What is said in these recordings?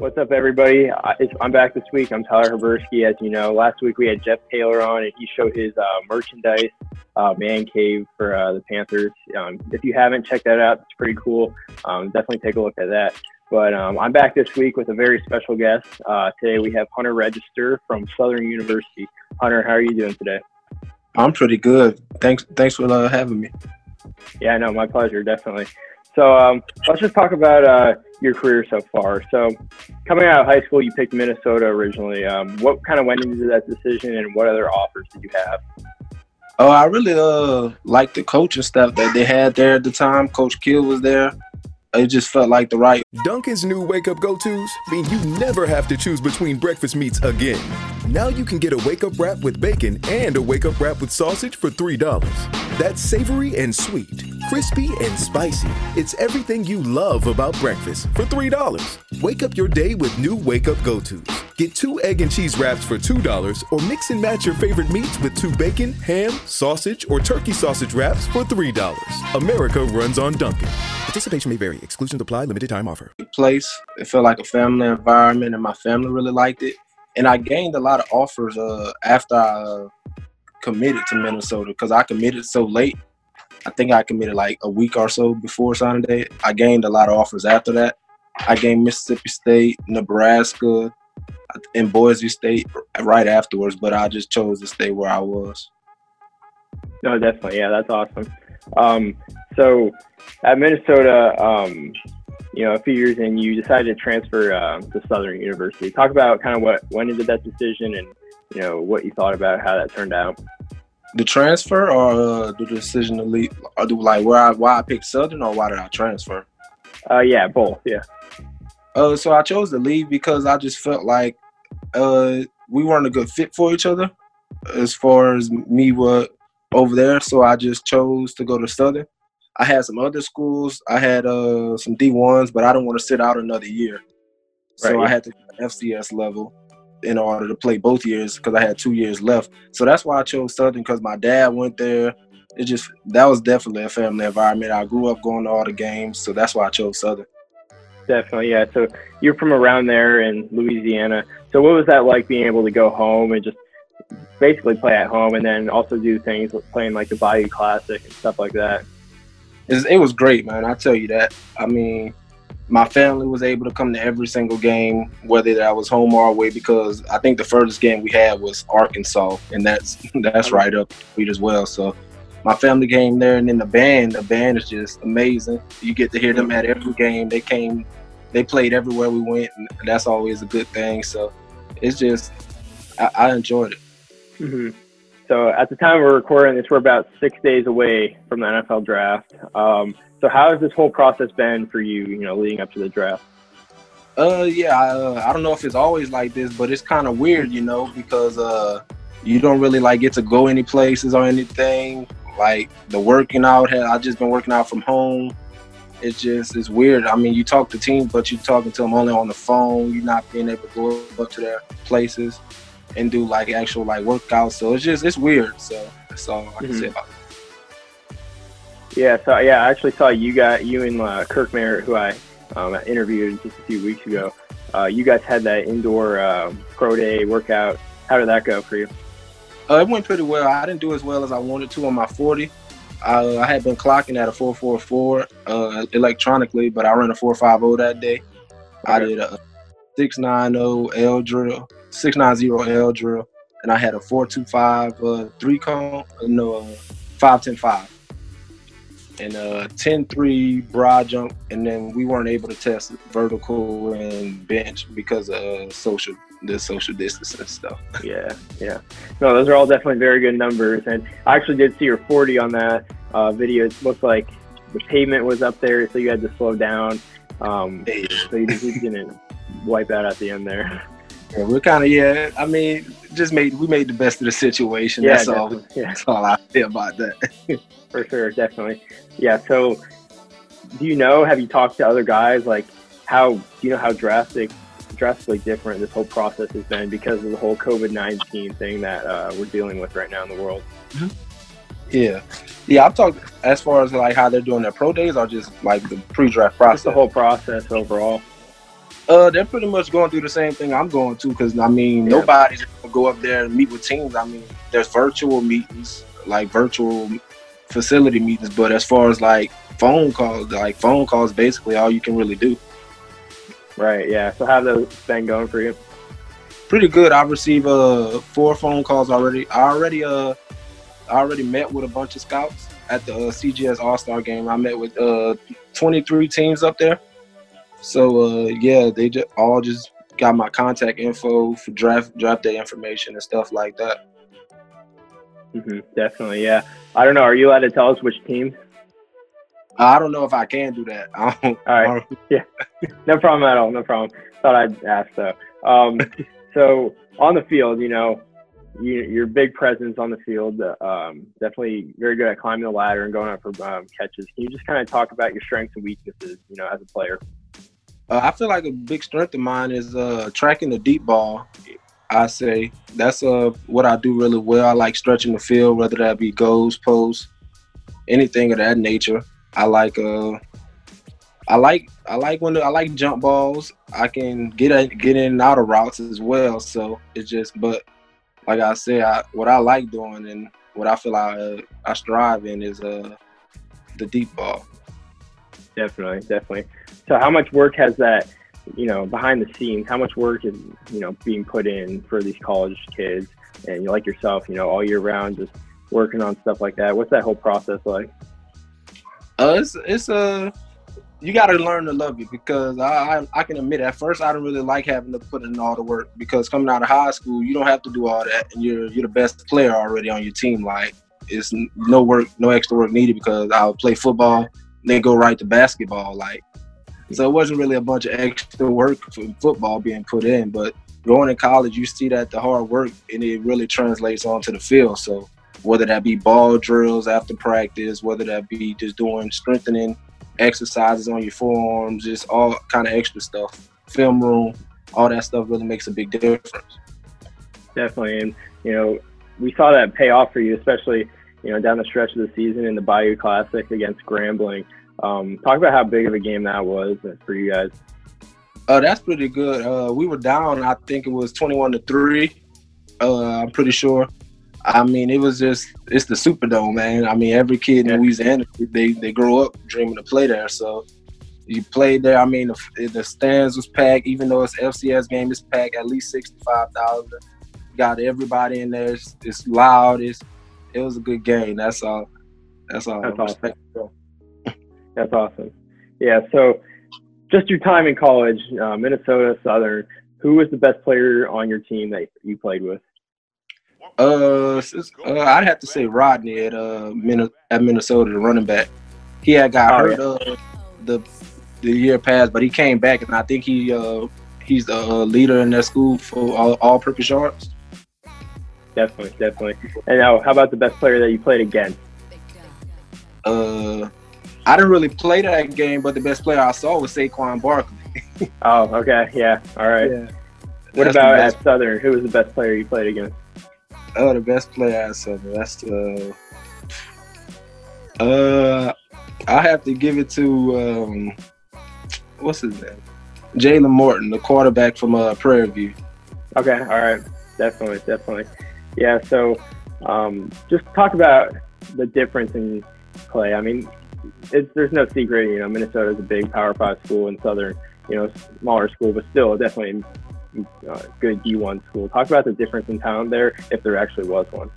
What's up, everybody? I'm back this week. I'm Tyler Habursky. As you know, last week we had Jeff Taylor on, and he showed his uh, merchandise, uh, man cave for uh, the Panthers. Um, if you haven't checked that out, it's pretty cool. Um, definitely take a look at that. But um, I'm back this week with a very special guest. Uh, today we have Hunter Register from Southern University. Hunter, how are you doing today? I'm pretty good. Thanks. Thanks for uh, having me. Yeah, no, my pleasure. Definitely. So um, let's just talk about uh, your career so far. So coming out of high school, you picked Minnesota originally. Um, what kind of went into that decision, and what other offers did you have? Oh, I really uh liked the coaching stuff that they had there at the time. Coach Kill was there it just felt like the right. Dunkin's new wake up go tos mean you never have to choose between breakfast meats again. Now you can get a wake up wrap with bacon and a wake up wrap with sausage for $3. That's savory and sweet, crispy and spicy. It's everything you love about breakfast for $3. Wake up your day with new wake up go tos. Get two egg and cheese wraps for $2 or mix and match your favorite meats with two bacon, ham, sausage, or turkey sausage wraps for $3. America runs on Dunkin'. Participation may vary. Exclusions apply. Limited time offer. Place. It felt like a family environment, and my family really liked it. And I gained a lot of offers uh, after I committed to Minnesota because I committed so late. I think I committed like a week or so before signing day. I gained a lot of offers after that. I gained Mississippi State, Nebraska, in Boise State right afterwards, but I just chose to stay where I was. No, definitely. Yeah, that's awesome. Um, so at Minnesota, um, you know, a few years in, you decided to transfer uh, to Southern University. Talk about kind of what went into that decision and, you know, what you thought about how that turned out. The transfer or uh, the decision to leave, or do like where I, why I picked Southern or why did I transfer? Uh, yeah, both. Yeah. Uh, so I chose to leave because I just felt like uh, we weren't a good fit for each other as far as me what over there. So I just chose to go to Southern. I had some other schools. I had uh, some D ones, but I don't want to sit out another year. So. I had to FCS level in order to play both years because I had two years left. So that's why I chose Southern because my dad went there. It just that was definitely a family environment. I grew up going to all the games, so that's why I chose Southern. Definitely, yeah. So you're from around there in Louisiana. So what was that like being able to go home and just basically play at home and then also do things like playing like the Bayou Classic and stuff like that? It was great, man. I tell you that. I mean, my family was able to come to every single game, whether that was home or away, because I think the furthest game we had was Arkansas, and that's that's right up the street as well. So my family came there, and then the band, the band is just amazing. You get to hear them at every game. They came they played everywhere we went, and that's always a good thing. So it's just I, I enjoyed it. Mm-hmm. So at the time we're recording this, we're about six days away from the NFL draft. Um, so how has this whole process been for you? You know, leading up to the draft. Uh, yeah, I, uh, I don't know if it's always like this, but it's kind of weird, you know, because uh, you don't really like get to go any places or anything. Like the working out, I just been working out from home it's just it's weird. I mean, you talk to teams, but you're talking to them only on the phone. You're not being able to go up to their places and do like actual like workouts. So it's just it's weird. So that's all I can mm-hmm. say about it. Yeah, so yeah, I actually saw you got you and uh, Kirk Merritt, who I um, interviewed just a few weeks ago. Uh, you guys had that indoor uh, pro day workout. How did that go for you? Uh, it went pretty well. I didn't do as well as I wanted to on my 40. I, I had been clocking at a 444 uh, electronically, but I ran a 450 that day. Okay. I did a 690 L drill, 690 L drill, and I had a 425 uh, three cone, uh, no, uh, 5105. And a 10-3 broad jump, and then we weren't able to test vertical and bench because of social the social distancing stuff. Yeah, yeah. No, those are all definitely very good numbers, and I actually did see your 40 on that uh, video. It looked like the pavement was up there, so you had to slow down. Um, so you, you didn't wipe out at the end there. Yeah, we're kind of yeah. I mean, just made we made the best of the situation. Yeah, that's all. Yeah. That's all I feel about that. For sure, definitely. Yeah. So, do you know? Have you talked to other guys? Like, how do you know how drastic, drastically different this whole process has been because of the whole COVID nineteen thing that uh, we're dealing with right now in the world? Yeah, yeah. I've talked as far as like how they're doing their pro days or just like the pre-draft process. Just the whole process overall. Uh, they're pretty much going through the same thing I'm going to because I mean Yeah. nobody's gonna go up there and meet with teams. I mean, there's virtual meetings, like virtual facility meetings, but as far as like phone calls, like phone calls, basically all you can really do. Right. Yeah. So how the thing going for you? Pretty good. I've received uh four phone calls already. I already uh I already met with a bunch of scouts at the uh, CGS All Star game. I met with uh 23 teams up there. So uh yeah, they just all just got my contact info for draft draft day information and stuff like that. hmm Definitely. Yeah. I don't know. Are you allowed to tell us which team? I don't know if I can do that. I don't, All right. Don't- No problem at all. No problem. Thought I'd ask though. Um, so on the field, you know, you, your big presence on the field, um, definitely very good at climbing the ladder and going up for um, catches. Can you just kind of talk about your strengths and weaknesses, you know, as a player? Uh, I feel like a big strength of mine is uh, tracking the deep ball. I say that's uh, what I do really well. I like stretching the field, whether that be goals, posts, anything of that nature. I like uh, I like I like when I like jump balls. I can get in, get in and out of routes as well. So it's just, but like I said, I, what I like doing and what I feel I uh, I strive in is uh, the deep ball. Definitely, definitely. So how much work has that, you know, behind the scenes? How much work is you know being put in for these college kids and like yourself, you know, all year round, just working on stuff like that? What's that whole process like? Uh, it's it's uh, you got to learn to love it because I, I I can admit at first I didn't really like having to put in all the work because coming out of high school you don't have to do all that and you're you're the best player already on your team like it's no work no extra work needed because I would play football then go right to basketball like so it wasn't really a bunch of extra work for football being put in but going to college you see that the hard work and it really translates onto the field so whether that be ball drills after practice, whether that be just doing strengthening exercises on your forearms, just all kind of extra stuff. Film room, all that stuff really makes a big difference. Definitely, and you know, we saw that pay off for you, especially you know down the stretch of the season in the Bayou Classic against Grambling. Um, talk about how big of a game that was for you guys. Uh, that's pretty good. Uh, we were down, I think it was 21 to 3. Uh, I'm pretty sure. I mean, it was just, it's the Superdome, man. I mean, every kid in Louisiana, they, they grow up dreaming to play there. So you played there. I mean, the, the stands was packed, even though it's FCS game, it's packed at least 65,000. Got everybody in there. It's, it's loud. It's, it was a good game. That's all. That's all. That's awesome. That's awesome. Yeah. So, just your time in college, uh, Minnesota Southern. Who was the best player on your team that you played with? Uh, s- uh, I'd have to say Rodney at uh Min- at Minnesota, the running back. He had got Oh, hurt uh, the the year past, but he came back, and I think he uh he's the uh, leader in that school for all, all-purpose yards. Definitely, definitely. And now, how about the best player that you played against? Uh, I didn't really play that game, but the best player I saw was Saquon Barkley. Oh, okay. Yeah. All right. Yeah. What That's about at Southern? Who was the best player you played against? Oh, the best player I saw. That's uh, uh, I have to give it to um, what's his name, Jalen Morton, the quarterback from uh, Prairie View. Okay. All right. Definitely. Definitely. Yeah. So, um, just talk about the difference in play. I mean, there's no secret. You know, Minnesota is a big Power Five school, and Southern, you know, smaller school, but still definitely uh, good D1 school. Talk about the difference in talent there, if there actually was one.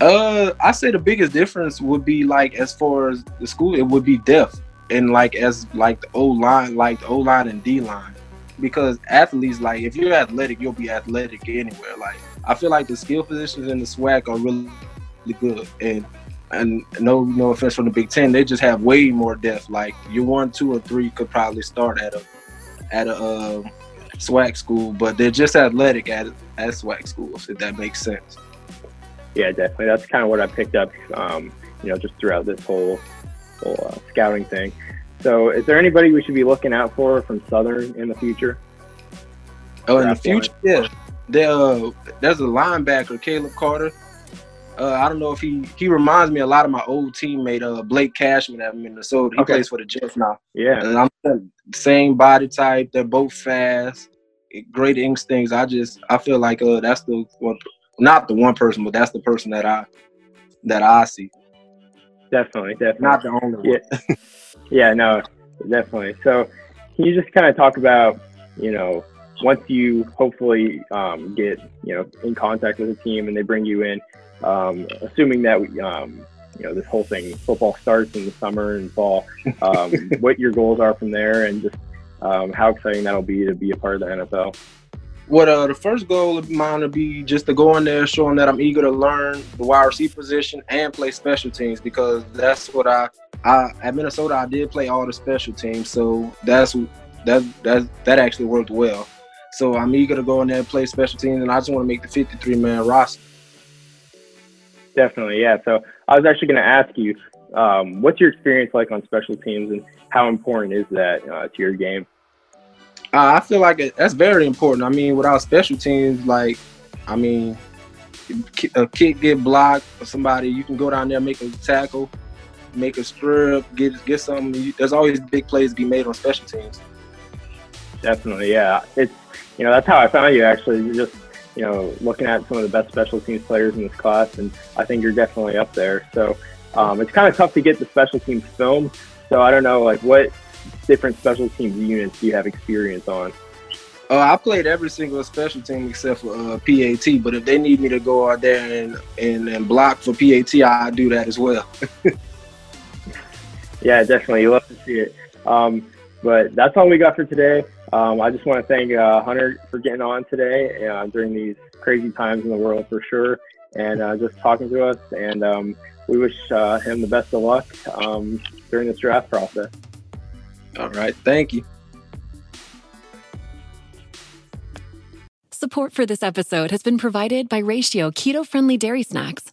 Uh, I say the biggest difference would be like as far as the school, it would be depth and like as like the O line, like the O line and D line, because athletes like if you're athletic, you'll be athletic anywhere. Like I feel like the skill positions in the SWAC are really, really good, and and no no offense from the Big Ten, they just have way more depth. Like your one, two, or three could probably start at a at a uh, SWAC school, but they're just athletic at at SWAC schools, if that makes sense. Yeah, definitely. That's kind of what I picked up, um, you know, just throughout this whole whole uh, scouting thing. So, is there anybody we should be looking out for from Southern in the future? Oh, in the future, yeah. There, uh, there's a linebacker, Caleb Carter. Uh, I don't know if he he reminds me a lot of my old teammate, uh, Blake Cashman at Minnesota. He okay. plays for the Jets now. Yeah, and I'm same body type. They're both fast, great instincts. I just I feel like uh that's the one, not the one person, but that's the person that I that I see. Definitely, definitely. Not the only one. Yeah, yeah no, definitely. So, can you just kind of talk about, you know, once you hopefully um, get, you know, in contact with a team and they bring you in, um, assuming that we, um, you know, this whole thing, football starts in the summer and fall, um, what your goals are from there, and just um, how exciting that'll be to be a part of the NFL what uh the first goal of mine would be just to go in there showing that I'm eager to learn the wide receiver position and play special teams because that's what I I at Minnesota I did play all the special teams so that's that that that actually worked well. So I'm eager to go in there and play special teams and I just want to make the 53 man roster. Definitely, yeah. So I was actually going to ask you, um, what's your experience like on special teams and how important is that uh, to your game? Uh, I feel like it, that's very important. I mean, without special teams, like, I mean, a kick get blocked or somebody, you can go down there, make a tackle, make a strip, get get something. There's always big plays to be made on special teams. Definitely, yeah. It's you know that's how I found you actually. You're just you know looking at some of the best special teams players in this class, and I think you're definitely up there. So um, it's kind of tough to get the special teams film. So I don't know, like what different special teams units do you have experience on? Uh, I played every single special team except for uh, PAT. But if they need me to go out there and, and, and block for PAT, I do that as well. yeah, definitely. You love to see it. Um, but that's all we got for today. Um, I just want to thank uh, Hunter for getting on today uh, during these crazy times in the world for sure, and uh, just talking to us. And um, we wish uh, him the best of luck um, during this draft process. All right. Thank you. Support for this episode has been provided by Ratio Keto Friendly Dairy Snacks.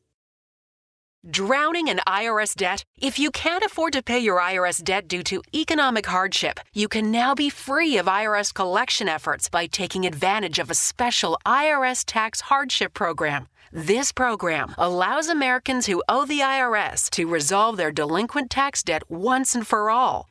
Drowning in IRS debt? If you can't afford to pay your IRS debt due to economic hardship, you can now be free of IRS collection efforts by taking advantage of a special IRS tax hardship program. This program allows Americans who owe the IRS to resolve their delinquent tax debt once and for all.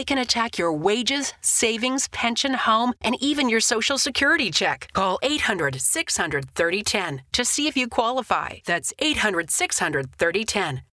they can attack your wages, savings, pension, home, and even your social security check. Call 800 600 3010 to see if you qualify. That's 800 600 3010.